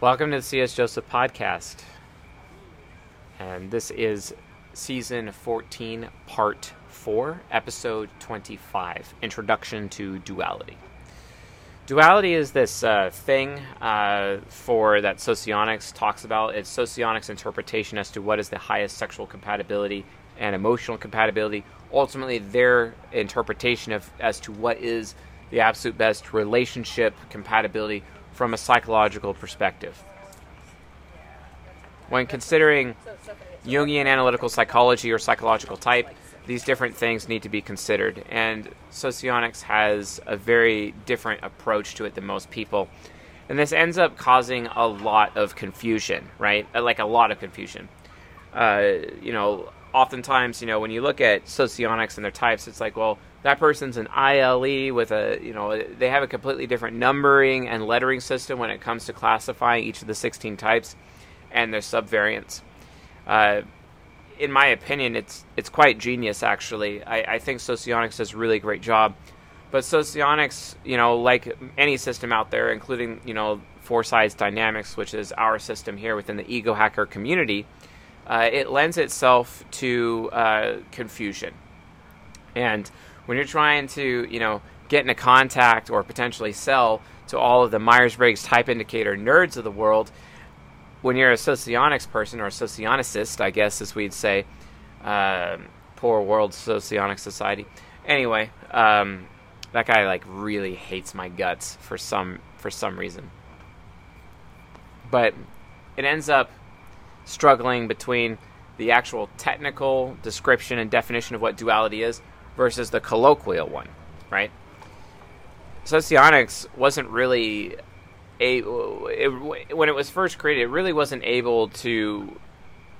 Welcome to the C.S. Joseph podcast. And this is season 14, part 4, episode 25 Introduction to Duality. Duality is this uh, thing uh, for that socionics talks about. It's socionics interpretation as to what is the highest sexual compatibility and emotional compatibility. Ultimately, their interpretation of as to what is the absolute best relationship compatibility from a psychological perspective. When considering Jungian analytical psychology or psychological type, these different things need to be considered. And socionics has a very different approach to it than most people. And this ends up causing a lot of confusion, right? Uh, Like a lot of confusion. Uh, you know, oftentimes, you know, when you look at socionics and their types, it's like, well, that person's an ILE with a, you know, they have a completely different numbering and lettering system when it comes to classifying each of the 16 types and their subvariants. Uh, in my opinion, it's it's quite genius. Actually, I, I think Socionics does a really great job. But Socionics, you know, like any system out there, including you know Four Sides Dynamics, which is our system here within the Ego Hacker community, uh, it lends itself to uh, confusion. And when you're trying to, you know, get into contact or potentially sell to all of the Myers-Briggs type indicator nerds of the world, when you're a socionics person or a socionicist, I guess as we'd say, um, poor world socionic society. Anyway, um, that guy like really hates my guts for some for some reason. But it ends up struggling between the actual technical description and definition of what duality is versus the colloquial one, right? Socionics wasn't really a it, when it was first created, it really wasn't able to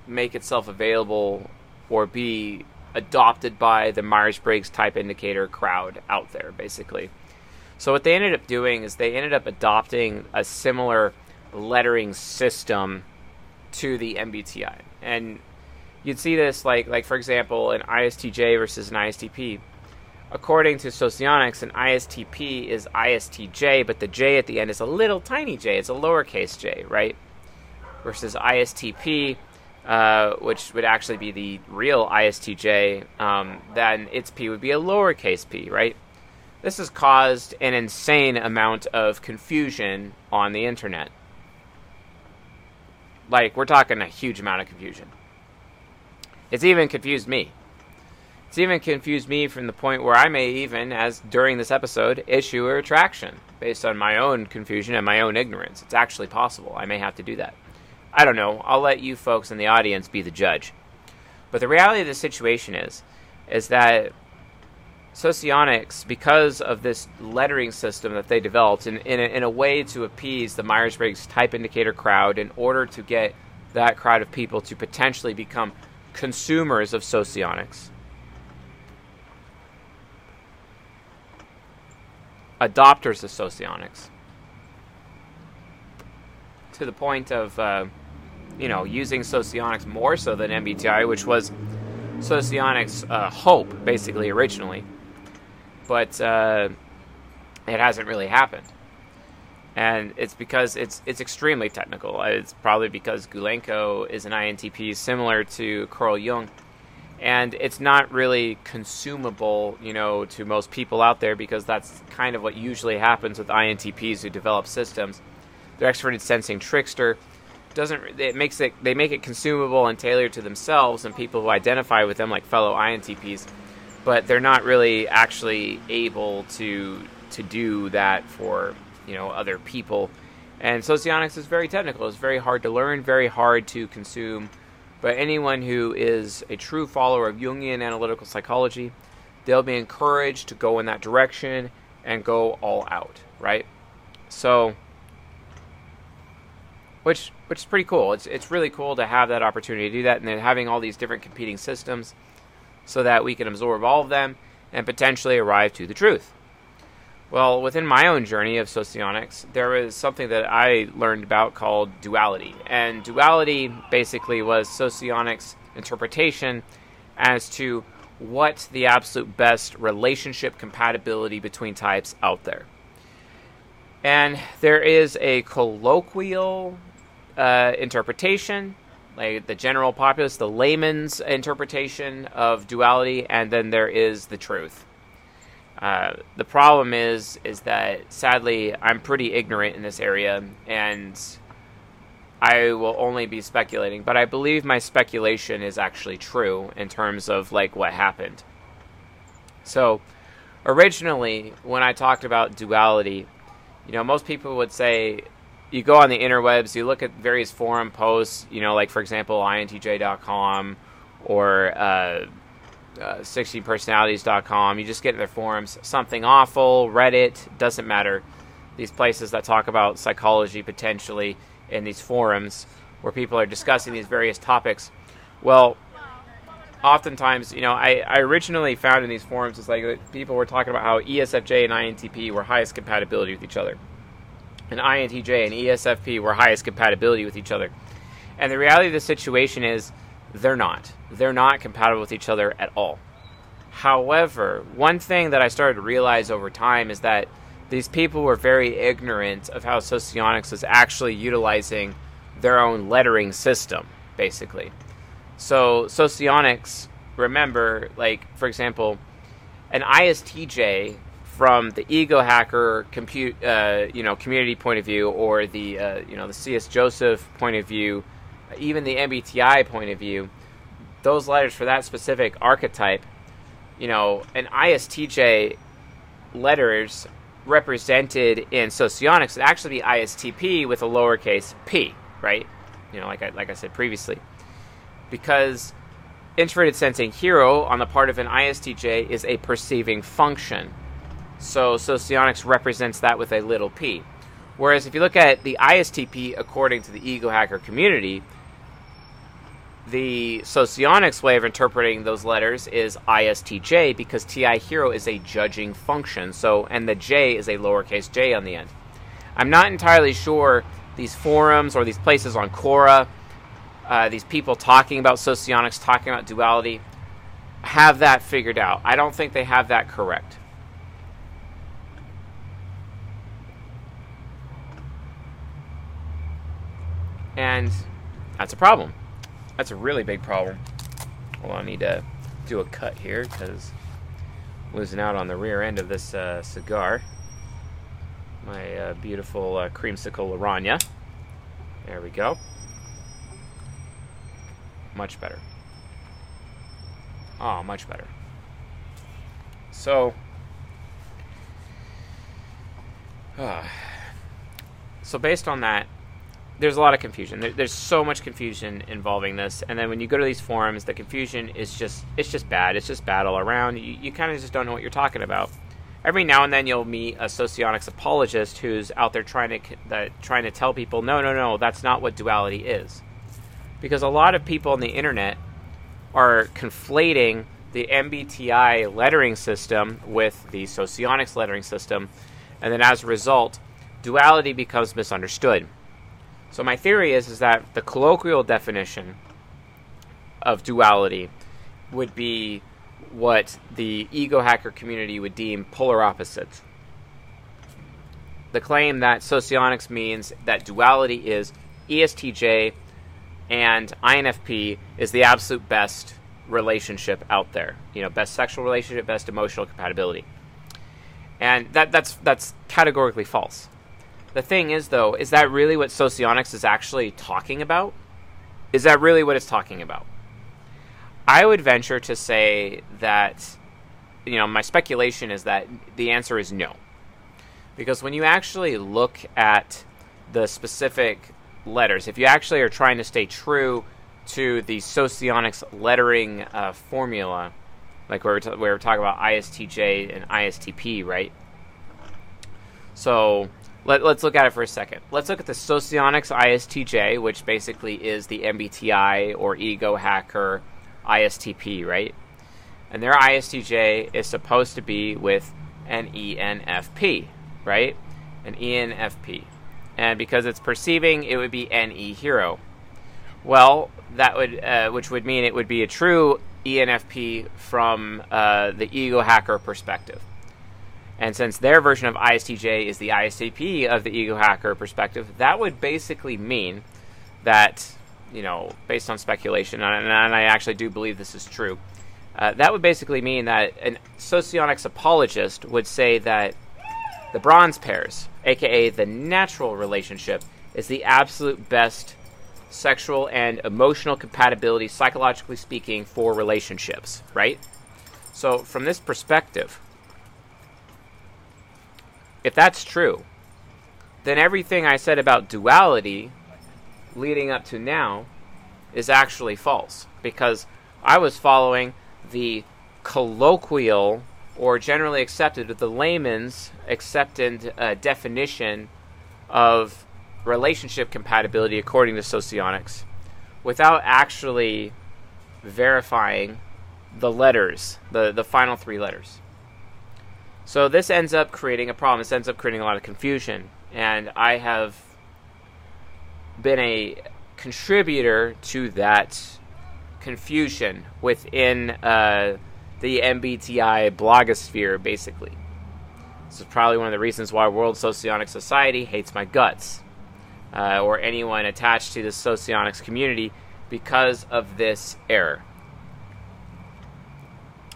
make itself available or be adopted by the Myers Briggs type indicator crowd out there, basically. So what they ended up doing is they ended up adopting a similar lettering system to the MBTI, and you'd see this like like for example an ISTJ versus an ISTP according to socionics, an ISTP is ISTJ, but the J at the end is a little tiny j. It's a lowercase j, right? Versus ISTP, uh, which would actually be the real ISTJ, um, then its P would be a lowercase p, right? This has caused an insane amount of confusion on the internet. Like, we're talking a huge amount of confusion. It's even confused me. It's even confused me from the point where I may even, as during this episode, issue a retraction based on my own confusion and my own ignorance. It's actually possible. I may have to do that. I don't know. I'll let you folks in the audience be the judge. But the reality of the situation is, is that socionics, because of this lettering system that they developed in, in, a, in a way to appease the Myers Briggs type indicator crowd, in order to get that crowd of people to potentially become consumers of socionics, adopters of socionics. To the point of uh, you know using socionics more so than MBTI, which was socionics' uh, hope basically originally, but uh, it hasn't really happened, and it's because it's it's extremely technical. It's probably because Gulenko is an INTP similar to Carl Jung and it's not really consumable, you know, to most people out there because that's kind of what usually happens with INTPs who develop systems. Their extroverted sensing trickster doesn't it makes it they make it consumable and tailored to themselves and people who identify with them like fellow INTPs, but they're not really actually able to to do that for you know other people. And socionics is very technical. It's very hard to learn, very hard to consume but anyone who is a true follower of Jungian analytical psychology, they'll be encouraged to go in that direction and go all out, right? So, which which is pretty cool. It's it's really cool to have that opportunity to do that, and then having all these different competing systems, so that we can absorb all of them and potentially arrive to the truth. Well, within my own journey of socionics, there was something that I learned about called duality. And duality basically was socionics' interpretation as to what the absolute best relationship compatibility between types out there. And there is a colloquial uh, interpretation, like the general populace, the layman's interpretation of duality, and then there is the truth. Uh, the problem is, is that sadly I'm pretty ignorant in this area, and I will only be speculating. But I believe my speculation is actually true in terms of like what happened. So, originally, when I talked about duality, you know, most people would say you go on the interwebs, you look at various forum posts, you know, like for example, intj.com or uh, uh, 16personalities.com. You just get their forums. Something awful, Reddit, doesn't matter. These places that talk about psychology potentially in these forums where people are discussing these various topics. Well, oftentimes, you know, I, I originally found in these forums is like people were talking about how ESFJ and INTP were highest compatibility with each other. And INTJ and ESFP were highest compatibility with each other. And the reality of the situation is they're not. They're not compatible with each other at all. However, one thing that I started to realize over time is that these people were very ignorant of how socionics was actually utilizing their own lettering system, basically. So, socionics, remember, like, for example, an ISTJ from the ego hacker compute, uh, you know, community point of view, or the, uh, you know, the C.S. Joseph point of view, even the MBTI point of view, those letters for that specific archetype, you know, an ISTJ letters represented in socionics would actually be ISTP with a lowercase p, right? You know, like I, like I said previously. Because introverted sensing hero on the part of an ISTJ is a perceiving function. So socionics represents that with a little p. Whereas if you look at the ISTP according to the ego hacker community, the socionics way of interpreting those letters is ISTJ because TI hero is a judging function. So and the J is a lowercase j on the end. I'm not entirely sure these forums or these places on Quora, uh, these people talking about socionics, talking about duality, have that figured out. I don't think they have that correct. And that's a problem. That's a really big problem. Well, I need to do a cut here because losing out on the rear end of this uh, cigar. My uh, beautiful uh, creamsicle Aranya. There we go. Much better. Oh, much better. So, so based on that, there's a lot of confusion. There, there's so much confusion involving this, and then when you go to these forums, the confusion is just it's just bad. It's just bad all around. You, you kind of just don't know what you're talking about. Every now and then you'll meet a socionics apologist who's out there trying to that, trying to tell people, no, no, no, that's not what duality is, because a lot of people on the internet are conflating the MBTI lettering system with the socionics lettering system, and then as a result, duality becomes misunderstood so my theory is is that the colloquial definition of duality would be what the ego hacker community would deem polar opposites. The claim that socionics means that duality is ESTJ and INFP is the absolute best relationship out there. You know, best sexual relationship, best emotional compatibility. And that that's that's categorically false. The thing is, though, is that really what socionics is actually talking about? Is that really what it's talking about? I would venture to say that, you know, my speculation is that the answer is no. Because when you actually look at the specific letters, if you actually are trying to stay true to the socionics lettering uh, formula, like we were, t- we were talking about ISTJ and ISTP, right? So let, us look at it for a second. Let's look at the Socionics ISTJ, which basically is the MBTI or Ego Hacker ISTP, right? And their ISTJ is supposed to be with an ENFP, right? An ENFP. And because it's perceiving, it would be NE hero. Well, that would, uh, which would mean it would be a true ENFP from uh, the ego hacker perspective. And since their version of ISTJ is the ISTP of the ego hacker perspective, that would basically mean that, you know, based on speculation, and, I actually do believe this is true, uh, that would basically mean that a socionics apologist would say that the bronze pairs, aka the natural relationship, is the absolute best sexual and emotional compatibility, psychologically speaking, for relationships, right? So, from this perspective, if that's true, then everything I said about duality leading up to now is actually false because I was following the colloquial or generally accepted, the layman's accepted uh, definition of relationship compatibility according to socionics without actually verifying the letters, the, the final three letters. So this ends up creating a problem. This ends up creating a lot of confusion. And I have been a contributor to that confusion within uh, the MBTI blogosphere, basically. This is probably one of the reasons why World Socionic Society hates my guts, uh, or anyone attached to the Socionics community, because of this error.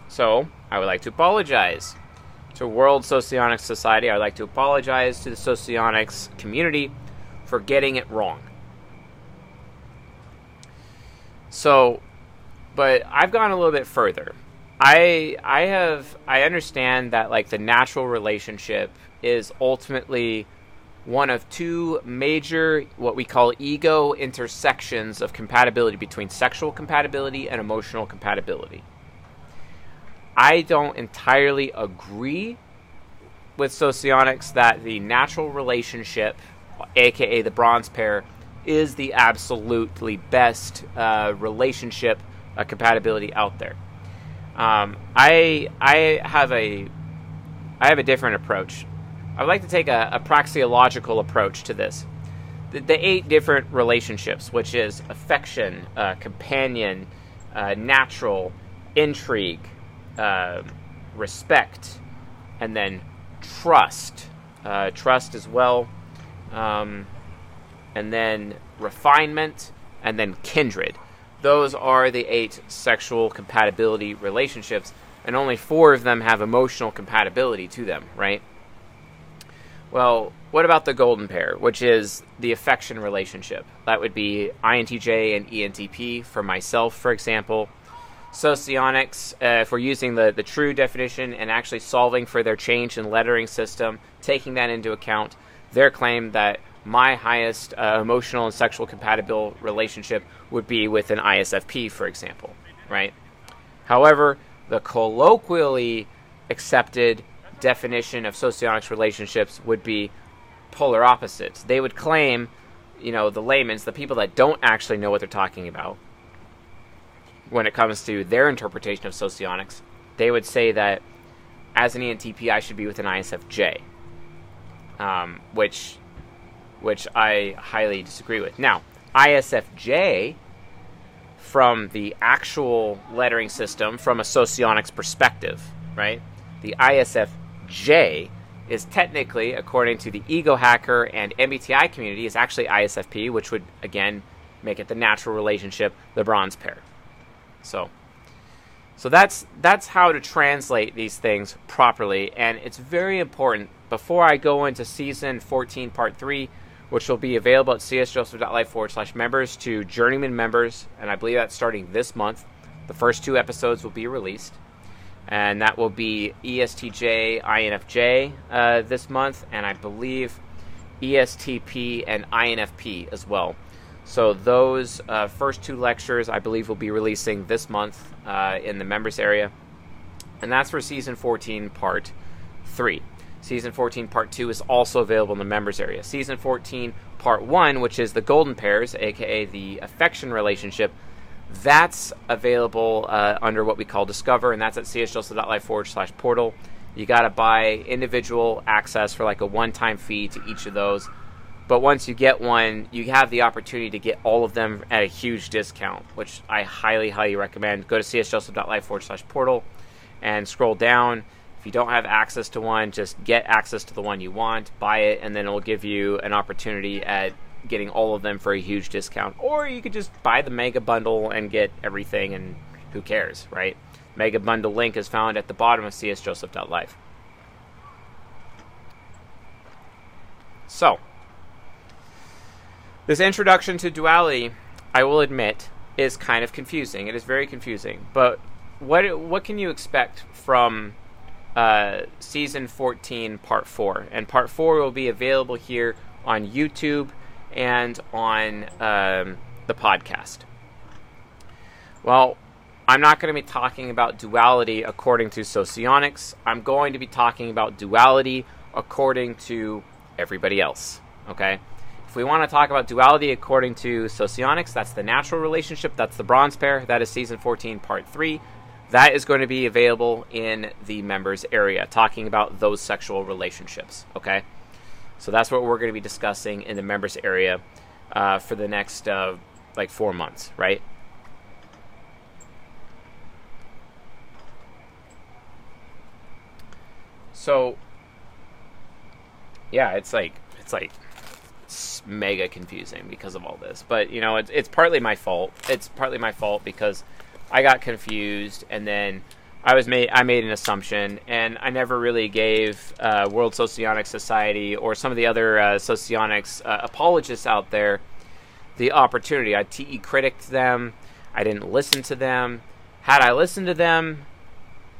So, I would like to apologize to World Socionics Society. I'd like to apologize to the Socionics community for getting it wrong. So, but I've gone a little bit further. I I have I understand that like the natural relationship is ultimately one of two major what we call ego intersections of compatibility between sexual compatibility and emotional compatibility. I don't entirely agree with socionics that the natural relationship, aka the bronze pair, is the absolutely best uh, relationship uh, compatibility out there. Um, I I have a I have a different approach. I would like to take a, a praxeological approach to this. The, the, eight different relationships, which is affection, uh, companion, uh, natural, intrigue, uh, respect, and then trust. Uh, trust as well. Um, and then refinement, and then kindred. Those are the eight sexual compatibility relationships, and only four of them have emotional compatibility to them, right? Well, what about the golden pair, which is the affection relationship? That would be INTJ and ENTP for myself, for example. Socionics, uh, if we're using the, the true definition and actually solving for their change in lettering system, taking that into account, their claim that my highest uh, emotional and sexual compatible relationship would be with an ISFP, for example, right? However, the colloquially accepted definition of socionics relationships would be polar opposites. They would claim, you know, the layman's, the people that don't actually know what they're talking about, when it comes to their interpretation of socionics, they would say that as an ENTP, I should be with an ISFJ, um, which which I highly disagree with. Now, ISFJ, from the actual lettering system, from a socionics perspective, right? The ISFJ is technically, according to the ego hacker and MBTI community, is actually ISFP, which would again make it the natural relationship, the bronze pair. So, so that's that's how to translate these things properly, and it's very important. Before I go into season 14, part three, which will be available at csjoseph.life forward slash members to journeyman members, and I believe that's starting this month. The first two episodes will be released, and that will be ESTJ, INFJ uh, this month, and I believe ESTP and INFP as well. So those uh, first two lectures, I believe, will be releasing this month uh, in the members area, and that's for season 14, part three. Season 14, part two is also available in the members area. Season 14, part one, which is the golden pairs, aka the affection relationship, that's available uh, under what we call Discover, and that's at csjoseph.life forward slash portal. You got to buy individual access for like a one time fee to each of those. But once you get one, you have the opportunity to get all of them at a huge discount, which I highly, highly recommend. Go to csjoseph.life forward slash portal and scroll down. If you don't have access to one, just get access to the one you want, buy it, and then it will give you an opportunity at getting all of them for a huge discount. Or you could just buy the mega bundle and get everything, and who cares, right? Mega bundle link is found at the bottom of csjoseph.life. So, this introduction to duality, I will admit, is kind of confusing. It is very confusing. But what what can you expect from uh, season 14, part four? And part four will be available here on YouTube and on um, the podcast. Well, I'm not going to be talking about duality according to socionics. I'm going to be talking about duality according to everybody else. Okay? If we want to talk about duality according to socionics, that's the natural relationship, that's the bronze pair, that is season 14, part 3. That is going to be available in the members area, talking about those sexual relationships. Okay? So that's what we're going to be discussing in the members area uh, for the next uh, like four months, right? So, yeah, it's like it's like it's mega confusing because of all this. But you know, it's it's partly my fault. It's partly my fault because I got confused and then I was made I made an assumption and I never really gave uh, World Socionics Society or some of the other uh, socionics uh, apologists out there the opportunity. I TE critiqued them. I didn't listen to them. Had I listened to them,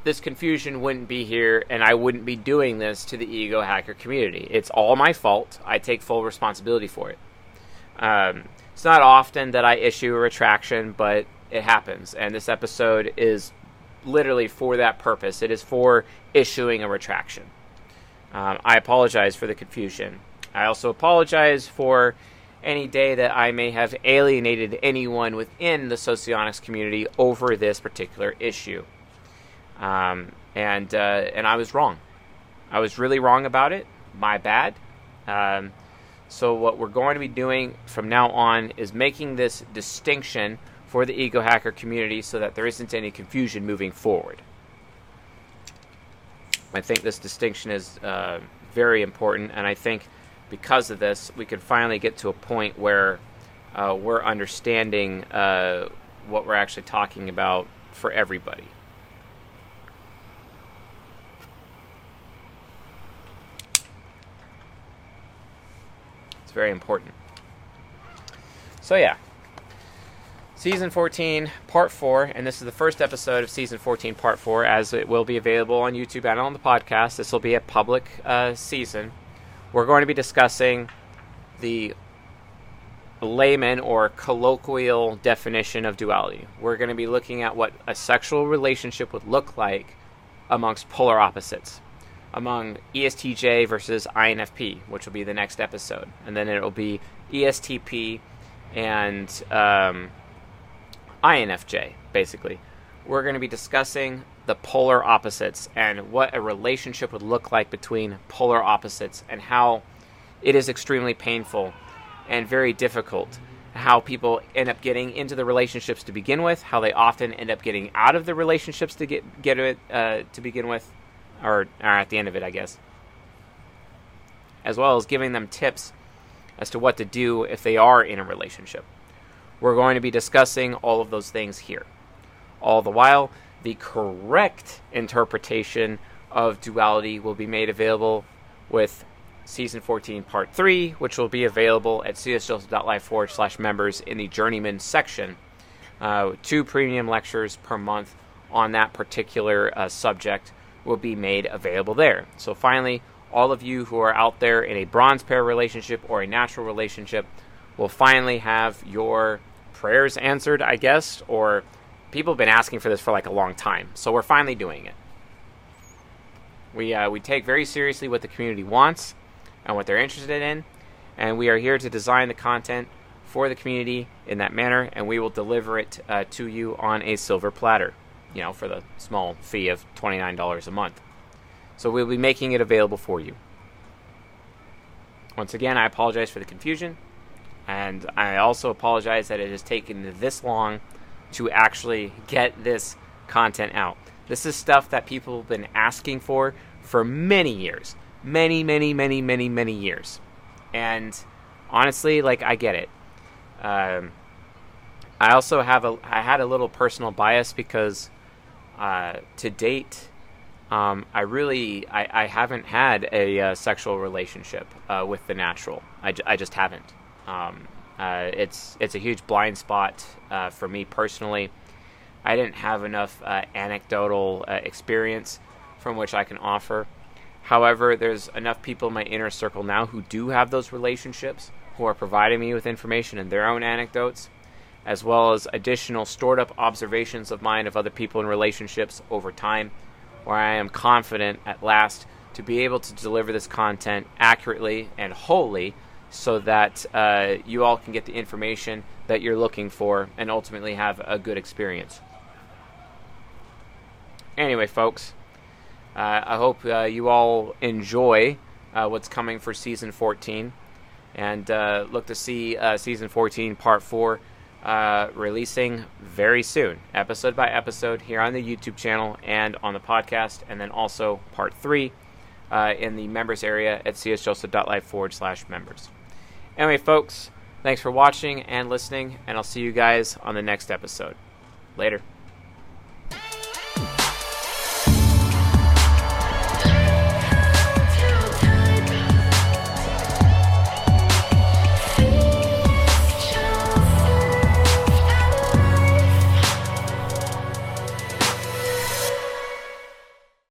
this confusion wouldn't be here and I wouldn't be doing this to the ego hacker community. It's all my fault. I take full responsibility for it. Um, it's not often that I issue a retraction, but it happens. And this episode is literally for that purpose. It is for issuing a retraction. Um, I apologize for the confusion. I also apologize for any day that I may have alienated anyone within the socionics community over this particular issue. Um, and uh, and I was wrong. I was really wrong about it. My bad. Um, so what we're going to be doing from now on is making this distinction for the ego hacker community, so that there isn't any confusion moving forward. I think this distinction is uh, very important, and I think because of this, we can finally get to a point where uh, we're understanding uh, what we're actually talking about for everybody. It's very important. So, yeah. Season 14, Part 4, and this is the first episode of Season 14, Part 4, as it will be available on YouTube and on the podcast. This will be a public uh, season. We're going to be discussing the layman or colloquial definition of duality. We're going to be looking at what a sexual relationship would look like amongst polar opposites among ESTJ versus INFP, which will be the next episode, and then it will be ESTP and um, INFJ, basically. We're going to be discussing the polar opposites and what a relationship would look like between polar opposites and how it is extremely painful and very difficult. How people end up getting into the relationships to begin with, how they often end up getting out of the relationships to get get it uh, to begin with, or, or at the end of it, I guess. As well as giving them tips as to what to do if they are in a relationship. We're going to be discussing all of those things here. All the while, the correct interpretation of duality will be made available with season 14 part 3 which will be available at csjoseph.life forward slash members in the journeyman section uh, two premium lectures per month on that particular uh, subject will be made available there. So finally, all of you who are out there in a bronze pair relationship or a natural relationship will finally have your prayers answered, I guess, or people have been asking for this for like a long time. So we're finally doing it. We, uh, we take very seriously what the community wants and what they're interested in, and we are here to design the content for the community in that manner, and we will deliver it uh, to you on a silver platter you know, for the small fee of $29 a month. So we'll be making it available for you. Once again, I apologize for the confusion, and I also apologize that it has taken this long to actually get this content out. This is stuff that people have been asking for for many years. Many, many, many, many, many years. And honestly, like, I get it. Um, I also have a, I had a little personal bias because uh, to date, um, I really, I, I haven't had a uh, sexual relationship uh, with the natural. I, j- I just haven't. Um, uh, it's it's a huge blind spot uh, for me personally. I didn't have enough uh, anecdotal experience from which I can offer. However, there's enough people in my inner circle now who do have those relationships, who are providing me with information and their own anecdotes, as well as additional stored up observations of mine of other people in relationships over time, where I am confident at last to be able to deliver this content accurately and wholly so that uh, you all can get the information that you're looking for and ultimately have a good experience. Anyway, folks, uh, I hope uh, you all enjoy uh, what's coming for season 14 and uh, look to see uh, season 14, part 4, Uh, releasing very soon, episode by episode, here on the YouTube channel and on the podcast, and then also part 3 uh, in the members area at csjoseph.life forward slash members. Anyway, folks, thanks for watching and listening, and I'll see you guys on the next episode. Later.